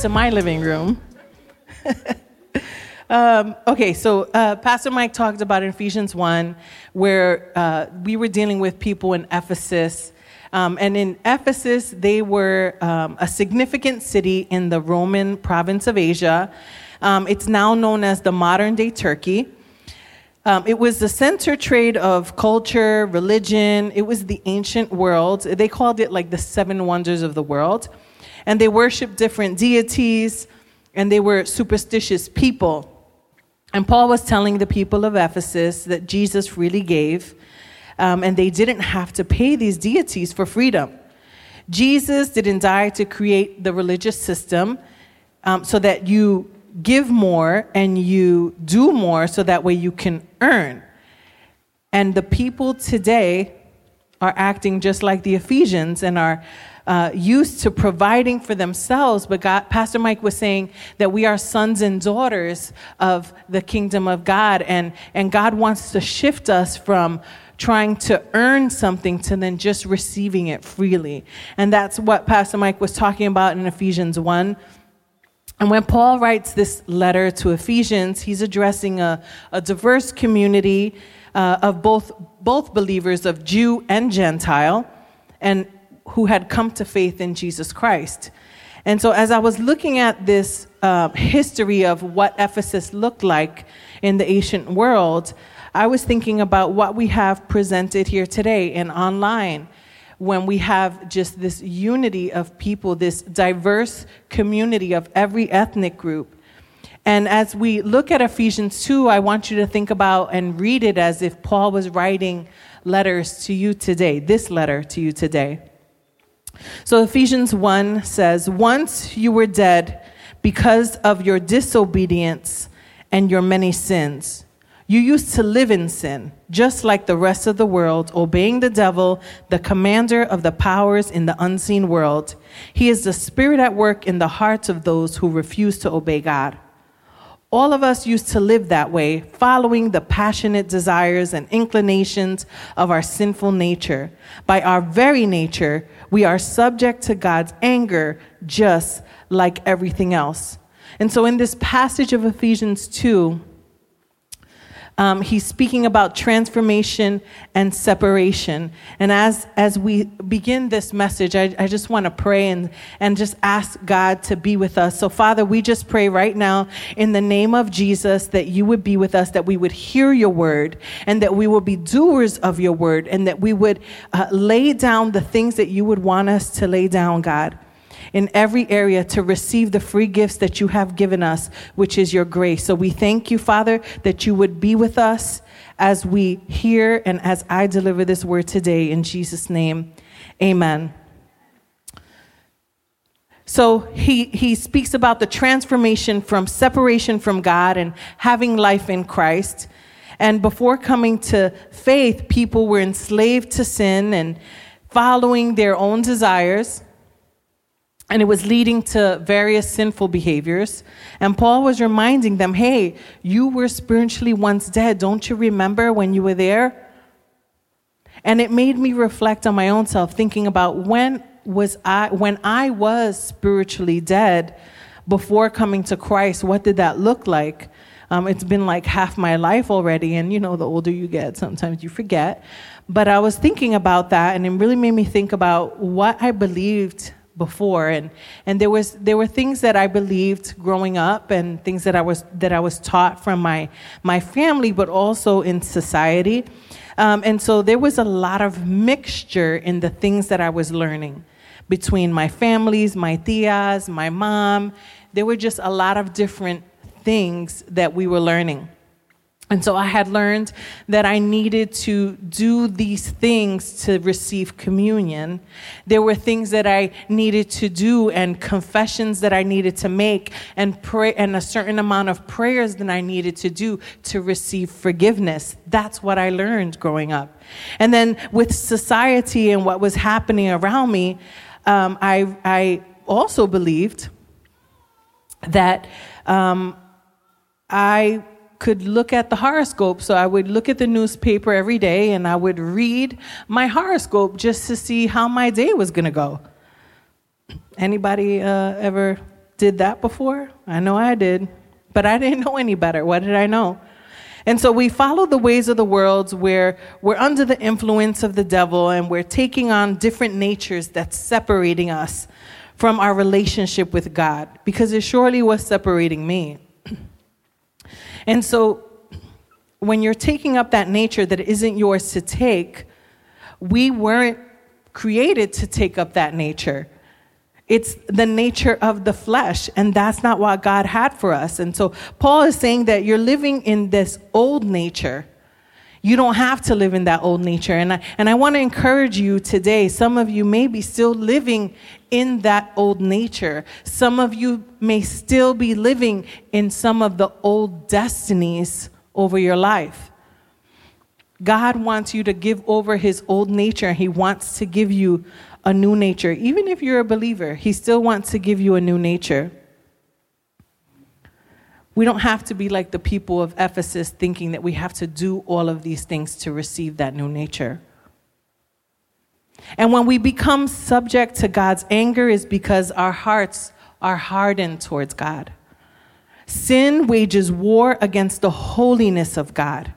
to my living room. um, okay, so uh, Pastor Mike talked about in Ephesians 1 where uh, we were dealing with people in Ephesus. Um, and in Ephesus, they were um, a significant city in the Roman province of Asia. Um, it's now known as the modern day Turkey. Um, it was the center trade of culture, religion. It was the ancient world. They called it like the seven wonders of the world. And they worshiped different deities, and they were superstitious people. And Paul was telling the people of Ephesus that Jesus really gave, um, and they didn't have to pay these deities for freedom. Jesus didn't die to create the religious system um, so that you give more and you do more so that way you can earn. And the people today are acting just like the Ephesians and are uh, used to providing for themselves. But God, Pastor Mike was saying that we are sons and daughters of the kingdom of God, and, and God wants to shift us from trying to earn something to then just receiving it freely. And that's what Pastor Mike was talking about in Ephesians 1 and when Paul writes this letter to Ephesians, he's addressing a, a diverse community uh, of both, both believers, of Jew and Gentile, and who had come to faith in Jesus Christ. And so, as I was looking at this uh, history of what Ephesus looked like in the ancient world, I was thinking about what we have presented here today and online when we have just this unity of people, this diverse community of every ethnic group. And as we look at Ephesians 2, I want you to think about and read it as if Paul was writing letters to you today, this letter to you today. So Ephesians 1 says, Once you were dead because of your disobedience and your many sins. You used to live in sin, just like the rest of the world, obeying the devil, the commander of the powers in the unseen world. He is the spirit at work in the hearts of those who refuse to obey God. All of us used to live that way, following the passionate desires and inclinations of our sinful nature. By our very nature, we are subject to God's anger, just like everything else. And so, in this passage of Ephesians 2, um, he's speaking about transformation and separation. And as, as we begin this message, I, I just want to pray and, and just ask God to be with us. So, Father, we just pray right now in the name of Jesus that you would be with us, that we would hear your word, and that we will be doers of your word, and that we would uh, lay down the things that you would want us to lay down, God in every area to receive the free gifts that you have given us, which is your grace. So we thank you, Father, that you would be with us as we hear and as I deliver this word today. In Jesus' name, amen. So he, he speaks about the transformation from separation from God and having life in Christ. And before coming to faith, people were enslaved to sin and following their own desires and it was leading to various sinful behaviors. And Paul was reminding them, hey, you were spiritually once dead. Don't you remember when you were there? And it made me reflect on my own self, thinking about when was I when I was spiritually dead before coming to Christ, what did that look like? Um, it's been like half my life already, and you know, the older you get, sometimes you forget. But I was thinking about that, and it really made me think about what I believed before. And and there was there were things that I believed growing up and things that I was that I was taught from my my family but also in society. Um, and so there was a lot of mixture in the things that I was learning between my families my tias my mom. There were just a lot of different things that we were learning and so I had learned that I needed to do these things to receive communion. There were things that I needed to do and confessions that I needed to make and pray and a certain amount of prayers that I needed to do to receive forgiveness. That's what I learned growing up. And then with society and what was happening around me, um, I, I also believed that um, I could look at the horoscope. So I would look at the newspaper every day and I would read my horoscope just to see how my day was going to go. Anybody uh, ever did that before. I know I did. But I didn't know any better. What did I know? And so we follow the ways of the world where we're under the influence of the devil and we're taking on different natures that's separating us from our relationship with God because it surely was separating me. And so when you're taking up that nature that isn't yours to take, we weren't created to take up that nature. It's the nature of the flesh, and that's not what God had for us. And so Paul is saying that you're living in this old nature. You don't have to live in that old nature. And I, and I want to encourage you today. Some of you may be still living in that old nature. Some of you may still be living in some of the old destinies over your life. God wants you to give over his old nature. He wants to give you a new nature. Even if you're a believer, He still wants to give you a new nature. We don't have to be like the people of Ephesus thinking that we have to do all of these things to receive that new nature. And when we become subject to God's anger is because our hearts are hardened towards God. Sin wages war against the holiness of God.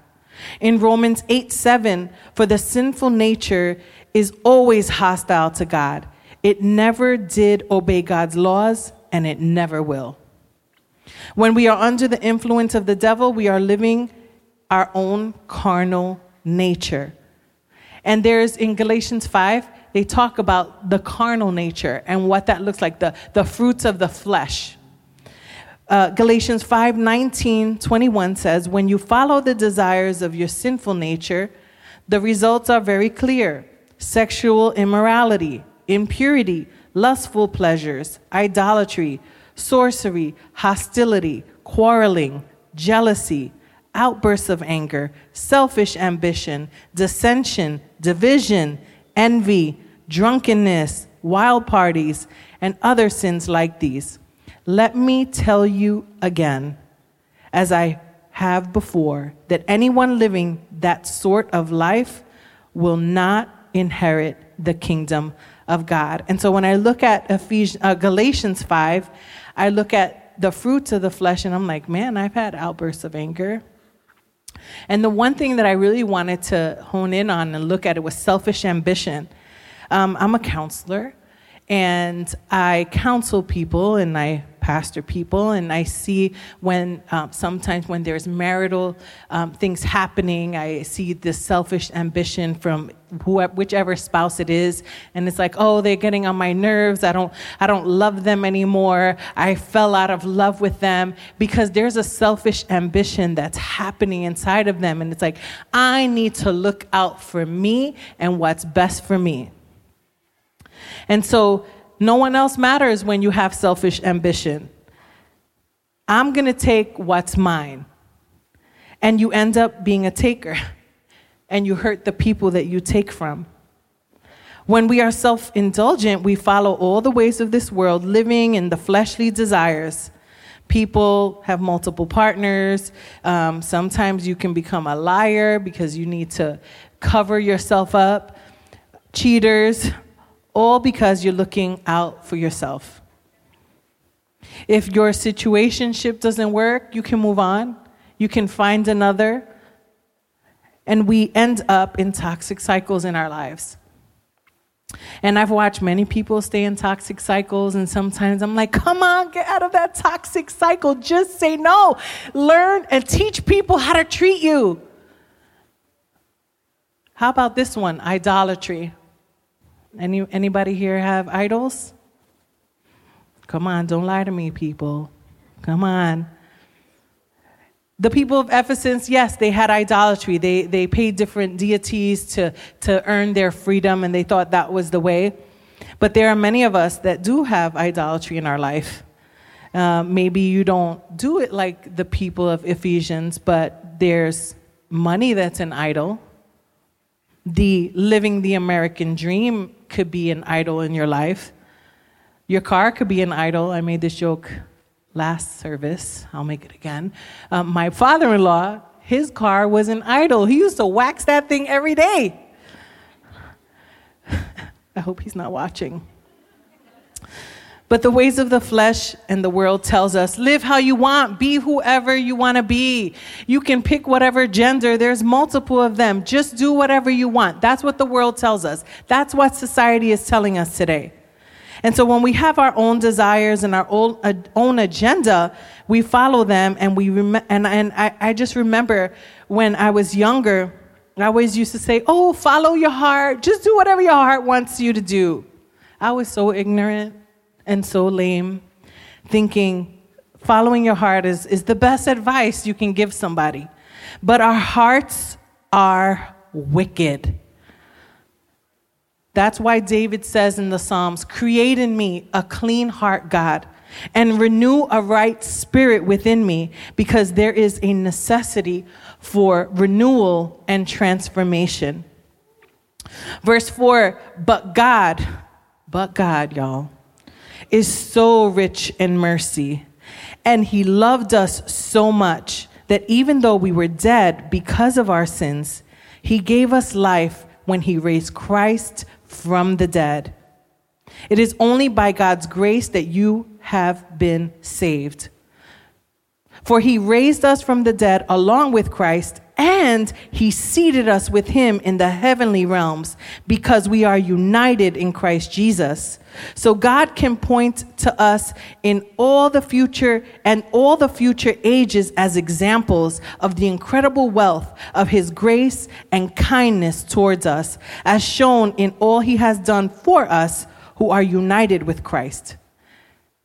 In Romans 8 7, for the sinful nature is always hostile to God. It never did obey God's laws, and it never will. When we are under the influence of the devil, we are living our own carnal nature. And there's in Galatians 5, they talk about the carnal nature and what that looks like, the, the fruits of the flesh. Uh, Galatians 5 19, 21 says, When you follow the desires of your sinful nature, the results are very clear sexual immorality, impurity, lustful pleasures, idolatry, sorcery, hostility, quarreling, jealousy, outbursts of anger, selfish ambition, dissension, division, envy, drunkenness, wild parties, and other sins like these. Let me tell you again, as I have before, that anyone living that sort of life will not inherit the kingdom of God. And so when I look at Ephesians, uh, Galatians 5, I look at the fruits of the flesh and I'm like, man, I've had outbursts of anger. And the one thing that I really wanted to hone in on and look at it was selfish ambition. Um, I'm a counselor and I counsel people and I pastor people, and I see when um, sometimes when there's marital um, things happening, I see this selfish ambition from whoever, whichever spouse it is, and it's like, oh, they're getting on my nerves. I don't, I don't love them anymore. I fell out of love with them because there's a selfish ambition that's happening inside of them, and it's like, I need to look out for me and what's best for me. And so no one else matters when you have selfish ambition. I'm going to take what's mine. And you end up being a taker, and you hurt the people that you take from. When we are self indulgent, we follow all the ways of this world, living in the fleshly desires. People have multiple partners. Um, sometimes you can become a liar because you need to cover yourself up. Cheaters, all because you're looking out for yourself. If your situationship doesn't work, you can move on. You can find another. And we end up in toxic cycles in our lives. And I've watched many people stay in toxic cycles, and sometimes I'm like, come on, get out of that toxic cycle. Just say no. Learn and teach people how to treat you. How about this one? Idolatry. Any, anybody here have idols? Come on, don't lie to me, people. Come on. The people of Ephesus, yes, they had idolatry. They, they paid different deities to, to earn their freedom, and they thought that was the way. But there are many of us that do have idolatry in our life. Uh, maybe you don't do it like the people of Ephesians, but there's money that's an idol. The living the American dream could be an idol in your life. Your car could be an idol. I made this joke last service. I'll make it again. Um, my father in law, his car was an idol. He used to wax that thing every day. I hope he's not watching. But the ways of the flesh and the world tells us live how you want, be whoever you want to be. You can pick whatever gender, there's multiple of them. Just do whatever you want. That's what the world tells us. That's what society is telling us today. And so when we have our own desires and our own, uh, own agenda, we follow them and we rem- and, and I, I just remember when I was younger, I always used to say, Oh, follow your heart. Just do whatever your heart wants you to do. I was so ignorant and so lame, thinking following your heart is, is the best advice you can give somebody. But our hearts are wicked. That's why David says in the Psalms, Create in me a clean heart, God, and renew a right spirit within me, because there is a necessity for renewal and transformation. Verse 4 But God, but God, y'all, is so rich in mercy, and He loved us so much that even though we were dead because of our sins, He gave us life when He raised Christ from the dead. It is only by God's grace that you have been saved. For he raised us from the dead along with Christ, and he seated us with him in the heavenly realms because we are united in Christ Jesus. So God can point to us in all the future and all the future ages as examples of the incredible wealth of his grace and kindness towards us, as shown in all he has done for us who are united with Christ.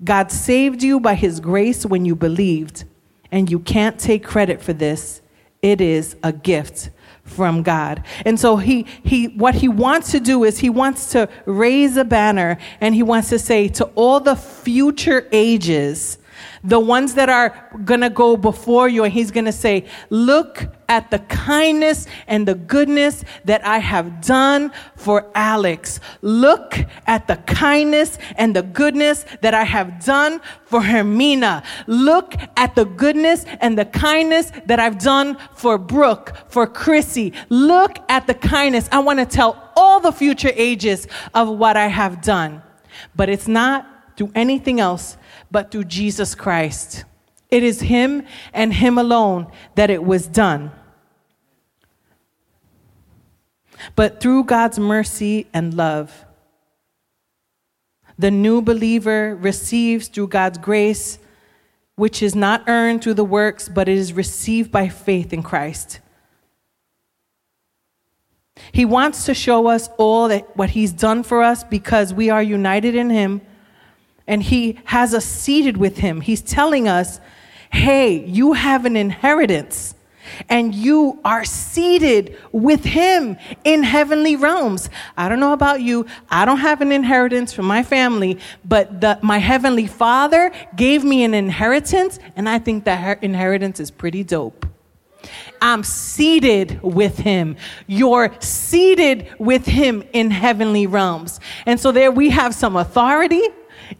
God saved you by his grace when you believed, and you can't take credit for this. It is a gift from God. And so he, he, what he wants to do is he wants to raise a banner and he wants to say to all the future ages, the ones that are going to go before you, and he's going to say, Look at the kindness and the goodness that I have done for Alex. Look at the kindness and the goodness that I have done for Hermina. Look at the goodness and the kindness that I've done for Brooke, for Chrissy. Look at the kindness. I want to tell all the future ages of what I have done. But it's not through anything else but through Jesus Christ. It is Him and Him alone that it was done. But through God's mercy and love, the new believer receives through God's grace, which is not earned through the works, but it is received by faith in Christ. He wants to show us all that what he's done for us because we are united in him and he has us seated with him. He's telling us, hey, you have an inheritance and you are seated with him in heavenly realms. I don't know about you. I don't have an inheritance from my family, but the, my heavenly father gave me an inheritance, and I think that inheritance is pretty dope. I'm seated with him. You're seated with him in heavenly realms. And so there we have some authority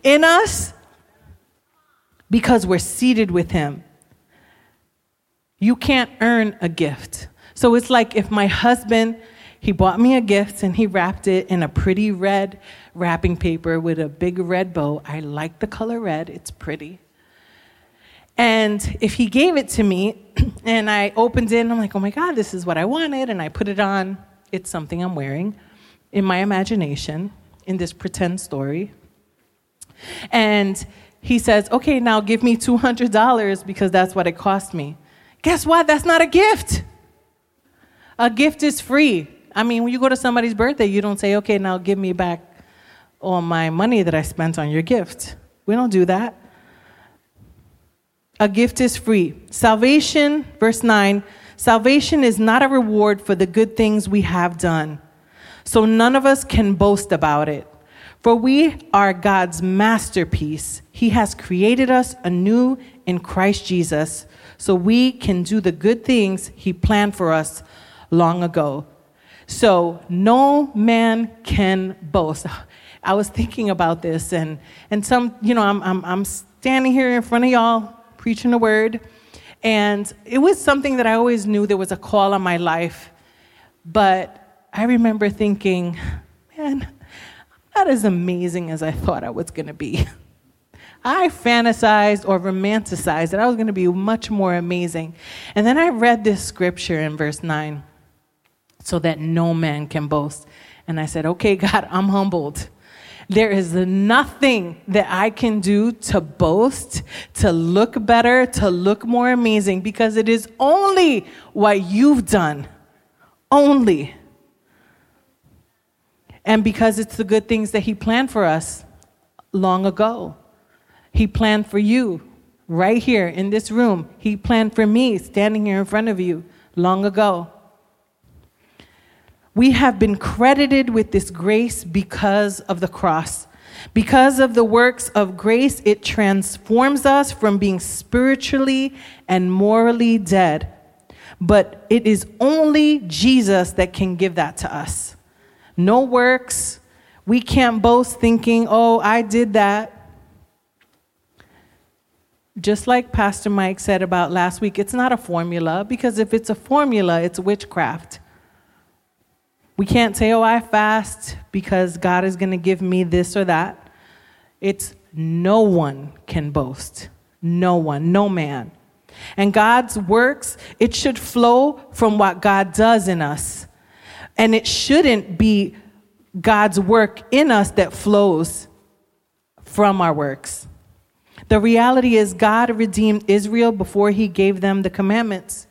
in us because we're seated with Him. You can't earn a gift. So it's like if my husband, he bought me a gift and he wrapped it in a pretty red wrapping paper with a big red bow. I like the color red, it's pretty. And if he gave it to me and I opened it and I'm like, oh my God, this is what I wanted, and I put it on, it's something I'm wearing in my imagination in this pretend story. And he says, okay, now give me $200 because that's what it cost me. Guess what? That's not a gift. A gift is free. I mean, when you go to somebody's birthday, you don't say, okay, now give me back all my money that I spent on your gift. We don't do that. A gift is free. Salvation, verse 9, salvation is not a reward for the good things we have done. So none of us can boast about it. For we are God's masterpiece. He has created us anew in Christ Jesus so we can do the good things He planned for us long ago. So no man can boast. I was thinking about this, and, and some, you know, I'm, I'm, I'm standing here in front of y'all preaching the word, and it was something that I always knew there was a call on my life. But I remember thinking, man, not as amazing as I thought I was going to be. I fantasized or romanticized that I was going to be much more amazing. And then I read this scripture in verse 9 so that no man can boast. And I said, Okay, God, I'm humbled. There is nothing that I can do to boast, to look better, to look more amazing, because it is only what you've done. Only. And because it's the good things that He planned for us long ago. He planned for you right here in this room. He planned for me standing here in front of you long ago. We have been credited with this grace because of the cross. Because of the works of grace, it transforms us from being spiritually and morally dead. But it is only Jesus that can give that to us. No works. We can't boast thinking, oh, I did that. Just like Pastor Mike said about last week, it's not a formula because if it's a formula, it's witchcraft. We can't say, oh, I fast because God is going to give me this or that. It's no one can boast. No one, no man. And God's works, it should flow from what God does in us. And it shouldn't be God's work in us that flows from our works. The reality is, God redeemed Israel before he gave them the commandments.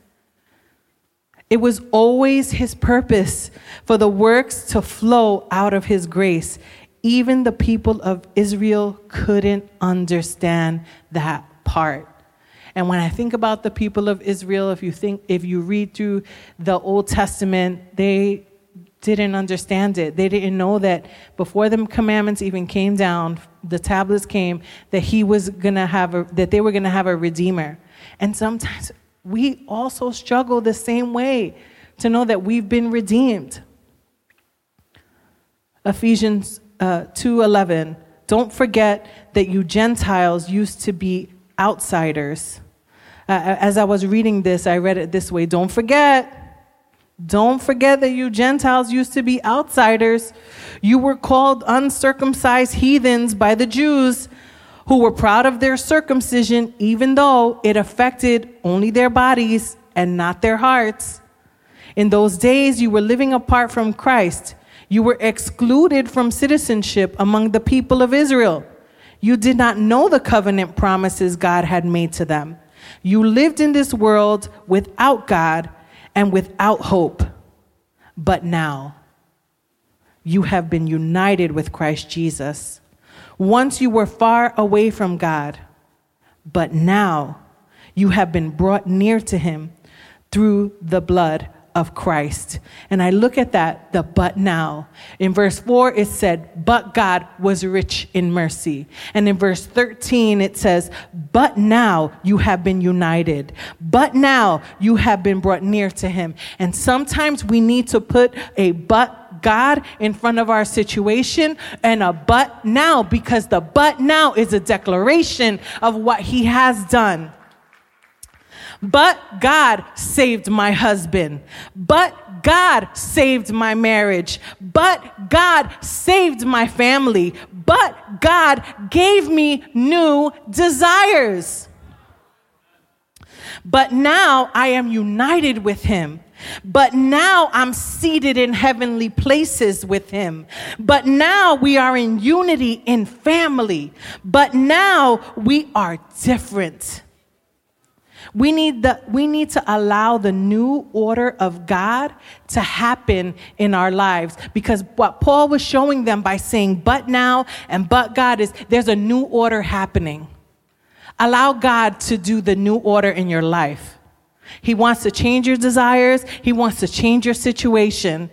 It was always his purpose for the works to flow out of his grace. Even the people of Israel couldn't understand that part. And when I think about the people of Israel, if you think if you read through the Old Testament, they didn't understand it. They didn't know that before the commandments even came down, the tablets came, that he was gonna have a, that they were gonna have a redeemer. And sometimes we also struggle the same way to know that we've been redeemed. Ephesians uh, 2:11 Don't forget that you Gentiles used to be outsiders. Uh, as I was reading this, I read it this way, don't forget don't forget that you Gentiles used to be outsiders. You were called uncircumcised heathens by the Jews who were proud of their circumcision, even though it affected only their bodies and not their hearts. In those days, you were living apart from Christ. You were excluded from citizenship among the people of Israel. You did not know the covenant promises God had made to them. You lived in this world without God and without hope. But now, you have been united with Christ Jesus. Once you were far away from God, but now you have been brought near to Him through the blood of Christ. And I look at that, the but now. In verse 4, it said, But God was rich in mercy. And in verse 13, it says, But now you have been united. But now you have been brought near to Him. And sometimes we need to put a but God in front of our situation and a but now because the but now is a declaration of what He has done. But God saved my husband. But God saved my marriage. But God saved my family. But God gave me new desires. But now I am united with him. But now I'm seated in heavenly places with him. But now we are in unity in family. But now we are different. We need, the, we need to allow the new order of God to happen in our lives because what Paul was showing them by saying, but now and but God is there's a new order happening. Allow God to do the new order in your life. He wants to change your desires, He wants to change your situation.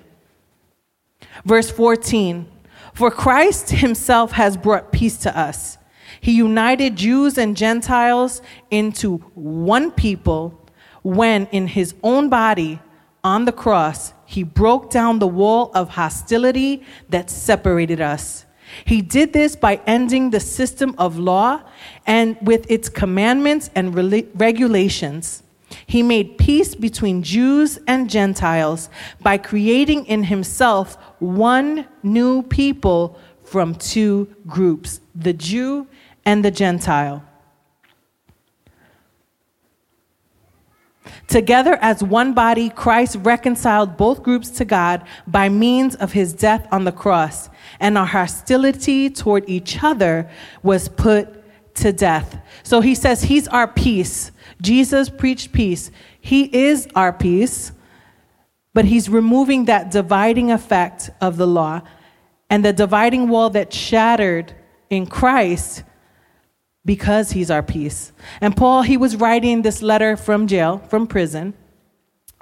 Verse 14 For Christ Himself has brought peace to us he united Jews and Gentiles into one people when, in his own body on the cross, he broke down the wall of hostility that separated us. He did this by ending the system of law and with its commandments and regulations. He made peace between Jews and Gentiles by creating in himself one new people from two groups the Jew and the Gentile. Together as one body, Christ reconciled both groups to God by means of his death on the cross, and our hostility toward each other was put to death. So he says he's our peace. Jesus preached peace. He is our peace, but he's removing that dividing effect of the law and the dividing wall that shattered in Christ because he's our peace. And Paul, he was writing this letter from jail, from prison,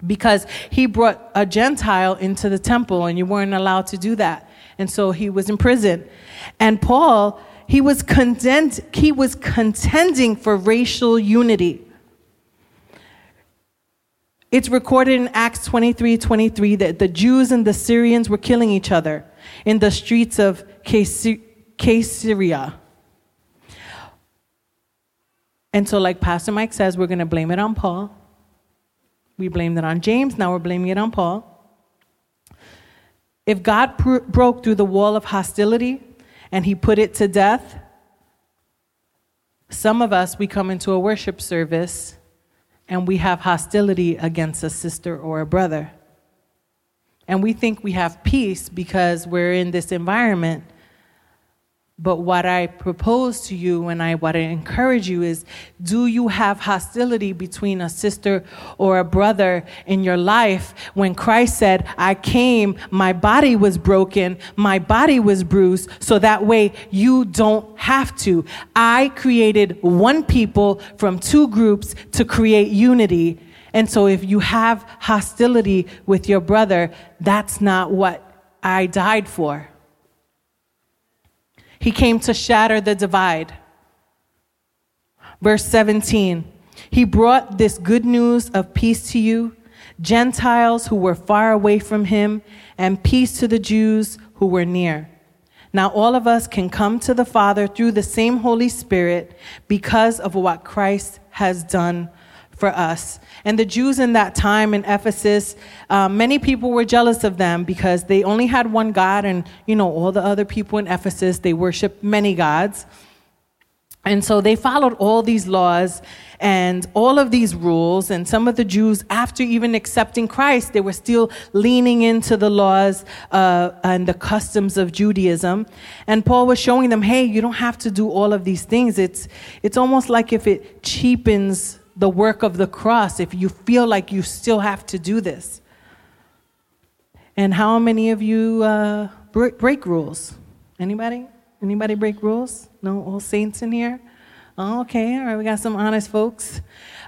because he brought a Gentile into the temple and you weren't allowed to do that. And so he was in prison. And Paul, he was content, he was contending for racial unity. It's recorded in Acts 23 23 that the Jews and the Syrians were killing each other in the streets of Caesarea. And so, like Pastor Mike says, we're going to blame it on Paul. We blamed it on James, now we're blaming it on Paul. If God pr- broke through the wall of hostility and he put it to death, some of us, we come into a worship service and we have hostility against a sister or a brother. And we think we have peace because we're in this environment but what I propose to you and I what I encourage you is do you have hostility between a sister or a brother in your life when Christ said, I came, my body was broken, my body was bruised, so that way you don't have to. I created one people from two groups to create unity. And so if you have hostility with your brother, that's not what I died for. He came to shatter the divide. Verse 17 He brought this good news of peace to you, Gentiles who were far away from him, and peace to the Jews who were near. Now, all of us can come to the Father through the same Holy Spirit because of what Christ has done for us. And the Jews in that time in Ephesus, uh, many people were jealous of them because they only had one God, and you know, all the other people in Ephesus, they worshiped many gods. And so they followed all these laws and all of these rules. And some of the Jews, after even accepting Christ, they were still leaning into the laws uh, and the customs of Judaism. And Paul was showing them, hey, you don't have to do all of these things. It's, it's almost like if it cheapens the work of the cross if you feel like you still have to do this. And how many of you uh, break, rules? Anybody? Anybody break rules? No, all saints in here? Oh, okay, all right, we got some honest folks.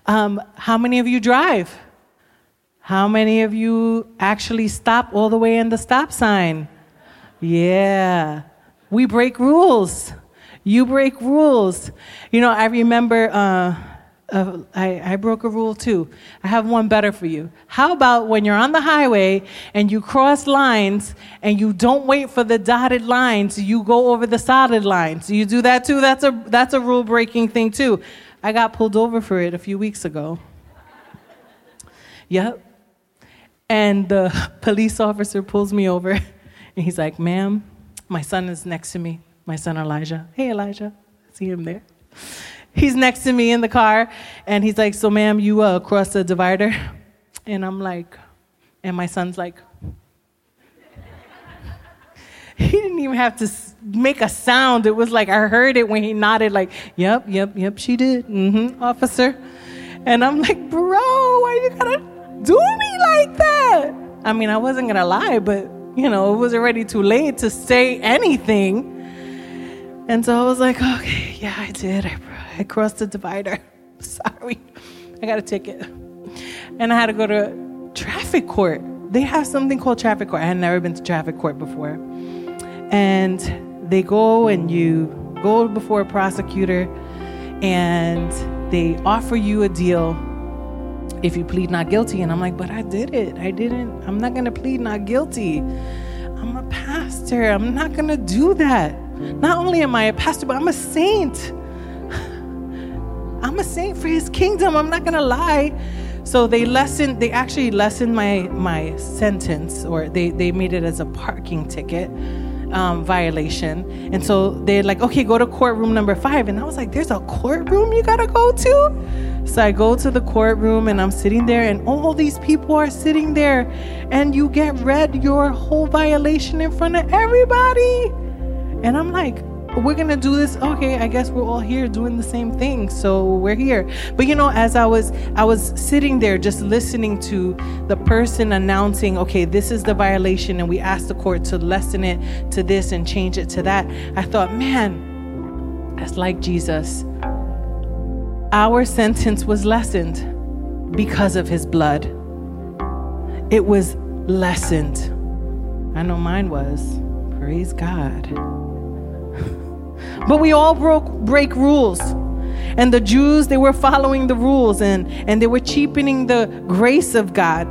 Um, how many of you drive? How many of you actually stop all the way in the stop sign? Yeah, we break rules. You break rules. You know, I remember. Uh, uh, I, I broke a rule too. I have one better for you. How about when you're on the highway and you cross lines and you don't wait for the dotted lines, you go over the solid lines? You do that too? That's a, that's a rule breaking thing too. I got pulled over for it a few weeks ago. yep. And the police officer pulls me over and he's like, ma'am, my son is next to me, my son Elijah. Hey, Elijah. See him there he's next to me in the car, and he's like, "So, ma'am, you uh, crossed the divider?" And I'm like, and my son's like, he didn't even have to make a sound. It was like I heard it when he nodded, like, "Yep, yep, yep, she did, mm-hmm, officer." And I'm like, "Bro, why you gotta do me like that?" I mean, I wasn't gonna lie, but you know, it was already too late to say anything. And so I was like, "Okay, yeah, I did. I I crossed the divider. Sorry, I got a ticket. And I had to go to traffic court. They have something called traffic court. I had never been to traffic court before. And they go and you go before a prosecutor and they offer you a deal if you plead not guilty. And I'm like, but I did it. I didn't. I'm not going to plead not guilty. I'm a pastor. I'm not going to do that. Not only am I a pastor, but I'm a saint. I'm a saint for his kingdom. I'm not gonna lie. So they lessened, they actually lessened my my sentence, or they, they made it as a parking ticket. um, violation. And so they're like, okay, go to courtroom number five. And I was like, there's a courtroom you gotta go to? So I go to the courtroom and I'm sitting there, and all these people are sitting there, and you get read your whole violation in front of everybody. And I'm like, we're gonna do this. Okay i guess we're all here doing the same thing so we're here. But you know as i was i was sitting there just listening to the person announcing okay this is the violation and we asked the court to lessen it to this and change it to that i thought man that's like jesus. Our sentence was lessened because of his blood. It was lessened. I know mine was. Praise god but we all broke break rules. And the Jews, they were following the rules and, and they were cheapening the grace of God.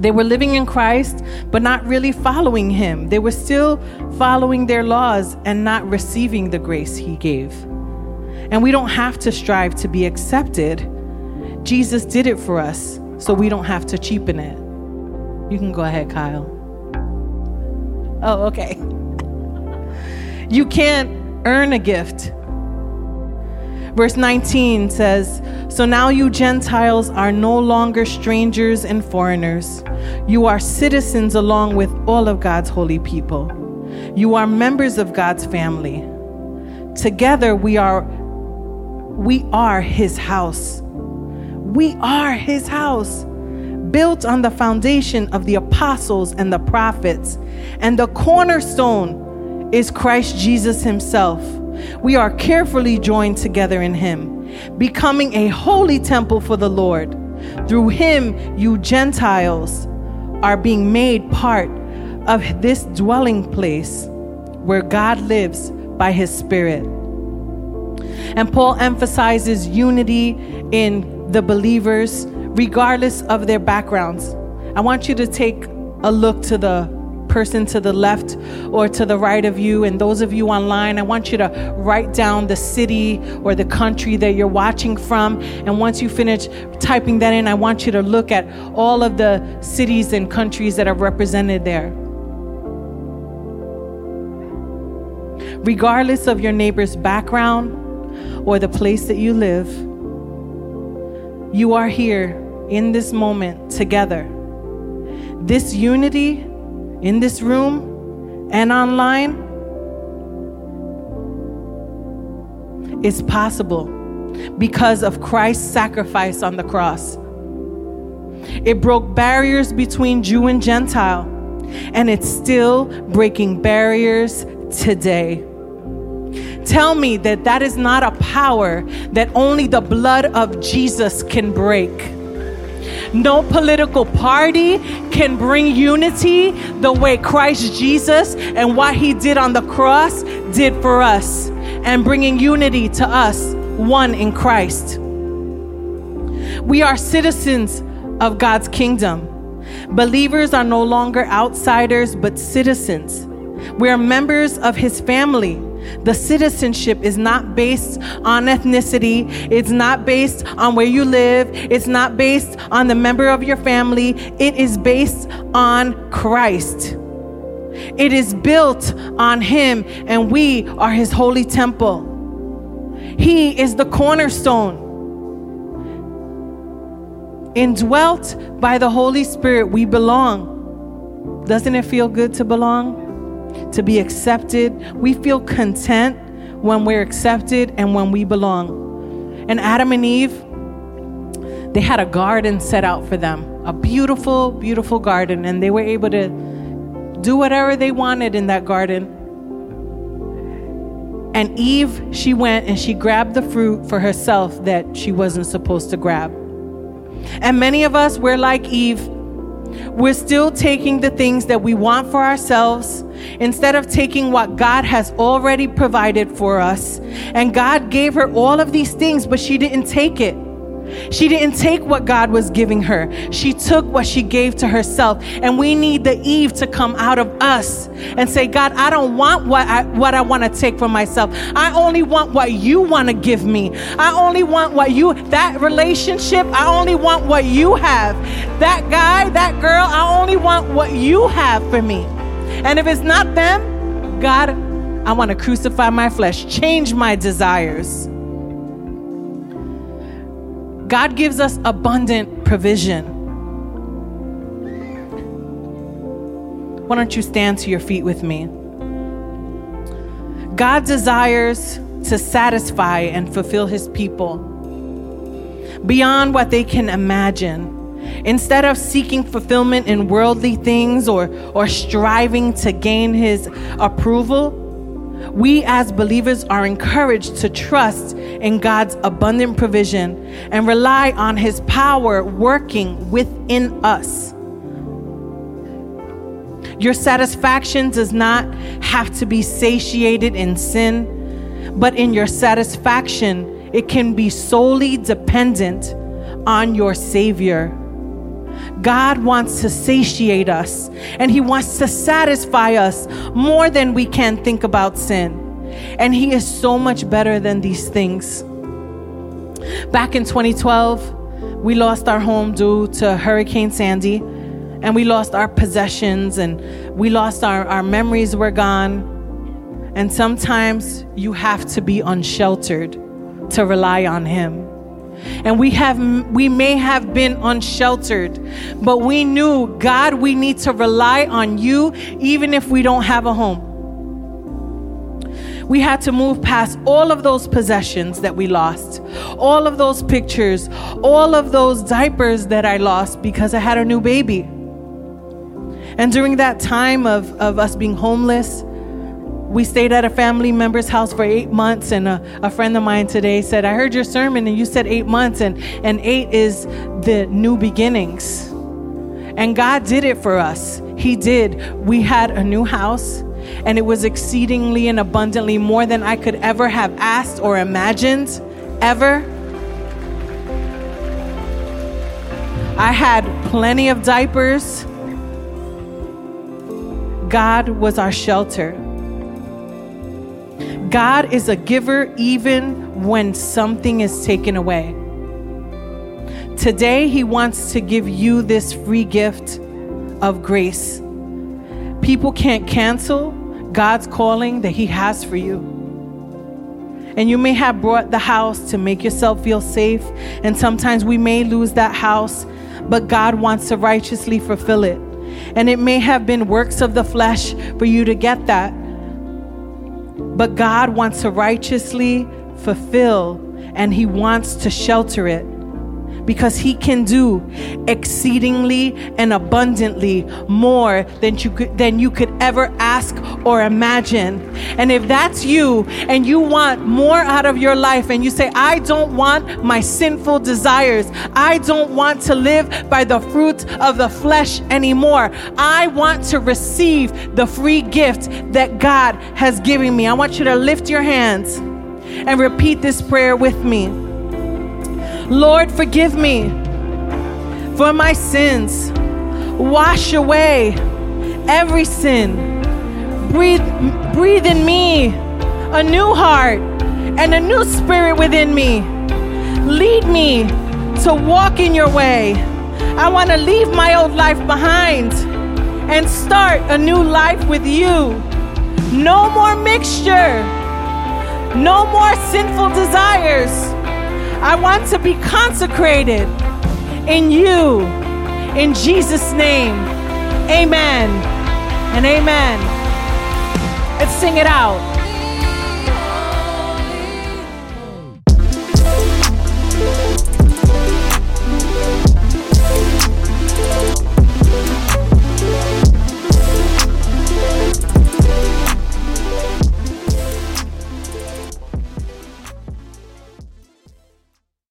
They were living in Christ, but not really following Him. They were still following their laws and not receiving the grace He gave. And we don't have to strive to be accepted. Jesus did it for us, so we don't have to cheapen it. You can go ahead, Kyle. Oh, okay. You can't earn a gift. Verse 19 says, So now you Gentiles are no longer strangers and foreigners. You are citizens along with all of God's holy people. You are members of God's family. Together we are we are his house. We are his house, built on the foundation of the apostles and the prophets, and the cornerstone is Christ Jesus Himself. We are carefully joined together in Him, becoming a holy temple for the Lord. Through Him, you Gentiles are being made part of this dwelling place where God lives by His Spirit. And Paul emphasizes unity in the believers, regardless of their backgrounds. I want you to take a look to the person to the left or to the right of you. And those of you online, I want you to write down the city or the country that you're watching from. And once you finish typing that in, I want you to look at all of the cities and countries that are represented there. Regardless of your neighbor's background or the place that you live, you are here in this moment together. This unity in this room and online is possible because of Christ's sacrifice on the cross. It broke barriers between Jew and Gentile, and it's still breaking barriers today. Tell me that that is not a power that only the blood of Jesus can break. No political party can bring unity the way Christ Jesus and what he did on the cross did for us, and bringing unity to us, one in Christ. We are citizens of God's kingdom. Believers are no longer outsiders, but citizens. We are members of his family. The citizenship is not based on ethnicity. It's not based on where you live. It's not based on the member of your family. It is based on Christ. It is built on Him, and we are His holy temple. He is the cornerstone. Indwelt by the Holy Spirit, we belong. Doesn't it feel good to belong? To be accepted. We feel content when we're accepted and when we belong. And Adam and Eve, they had a garden set out for them, a beautiful, beautiful garden, and they were able to do whatever they wanted in that garden. And Eve, she went and she grabbed the fruit for herself that she wasn't supposed to grab. And many of us, we're like Eve we're still taking the things that we want for ourselves instead of taking what God has already provided for us. And God gave her all of these things, but she didn't take it. She didn't take what God was giving her. She took what she gave to herself. And we need the Eve to come out of us and say, God, I don't want what I, what I want to take for myself. I only want what you want to give me. I only want what you, that relationship, I only want what you have. That guy, that girl, I only want what you have for me. And if it's not them, God, I want to crucify my flesh, change my desires. God gives us abundant provision. Why don't you stand to your feet with me? God desires to satisfy and fulfill his people beyond what they can imagine. Instead of seeking fulfillment in worldly things or, or striving to gain his approval, we as believers are encouraged to trust in God's abundant provision and rely on his power working within us. Your satisfaction does not have to be satiated in sin, but in your satisfaction, it can be solely dependent on your Savior. God wants to satiate us and He wants to satisfy us more than we can think about sin. And He is so much better than these things. Back in 2012, we lost our home due to Hurricane Sandy and we lost our possessions and we lost our, our memories were gone. And sometimes you have to be unsheltered to rely on Him. And we have we may have been unsheltered, but we knew, God, we need to rely on you even if we don't have a home. We had to move past all of those possessions that we lost, all of those pictures, all of those diapers that I lost because I had a new baby. And during that time of, of us being homeless, we stayed at a family member's house for eight months. And a, a, friend of mine today said, I heard your sermon and you said eight months, and, and eight is the new beginnings. And God did it for us. He did. We had a new house, and it was exceedingly and abundantly more than I could ever have asked or imagined, ever. I had plenty of diapers. God was our shelter. God is a giver even when something is taken away. Today, He wants to give you this free gift of grace. People can't cancel God's calling that He has for you. And you may have brought the house to make yourself feel safe, and sometimes we may lose that house, but God wants to righteously fulfill it. And it may have been works of the flesh for you to get that. But God wants to righteously fulfill and He wants to shelter it because he can do exceedingly and abundantly more than you could than you could ever ask or imagine. And if that's you and you want more out of your life and you say I don't want my sinful desires. I don't want to live by the fruit of the flesh anymore. I want to receive the free gift that God has given me. I want you to lift your hands and repeat this prayer with me. Lord, forgive me for my sins. Wash away every sin. Breathe, breathe in me a new heart and a new spirit within me. Lead me to walk in your way. I want to leave my old life behind and start a new life with you. No more mixture. No more sinful desires. I want to be consecrated in you. In Jesus' name, amen and amen. Let's sing it out.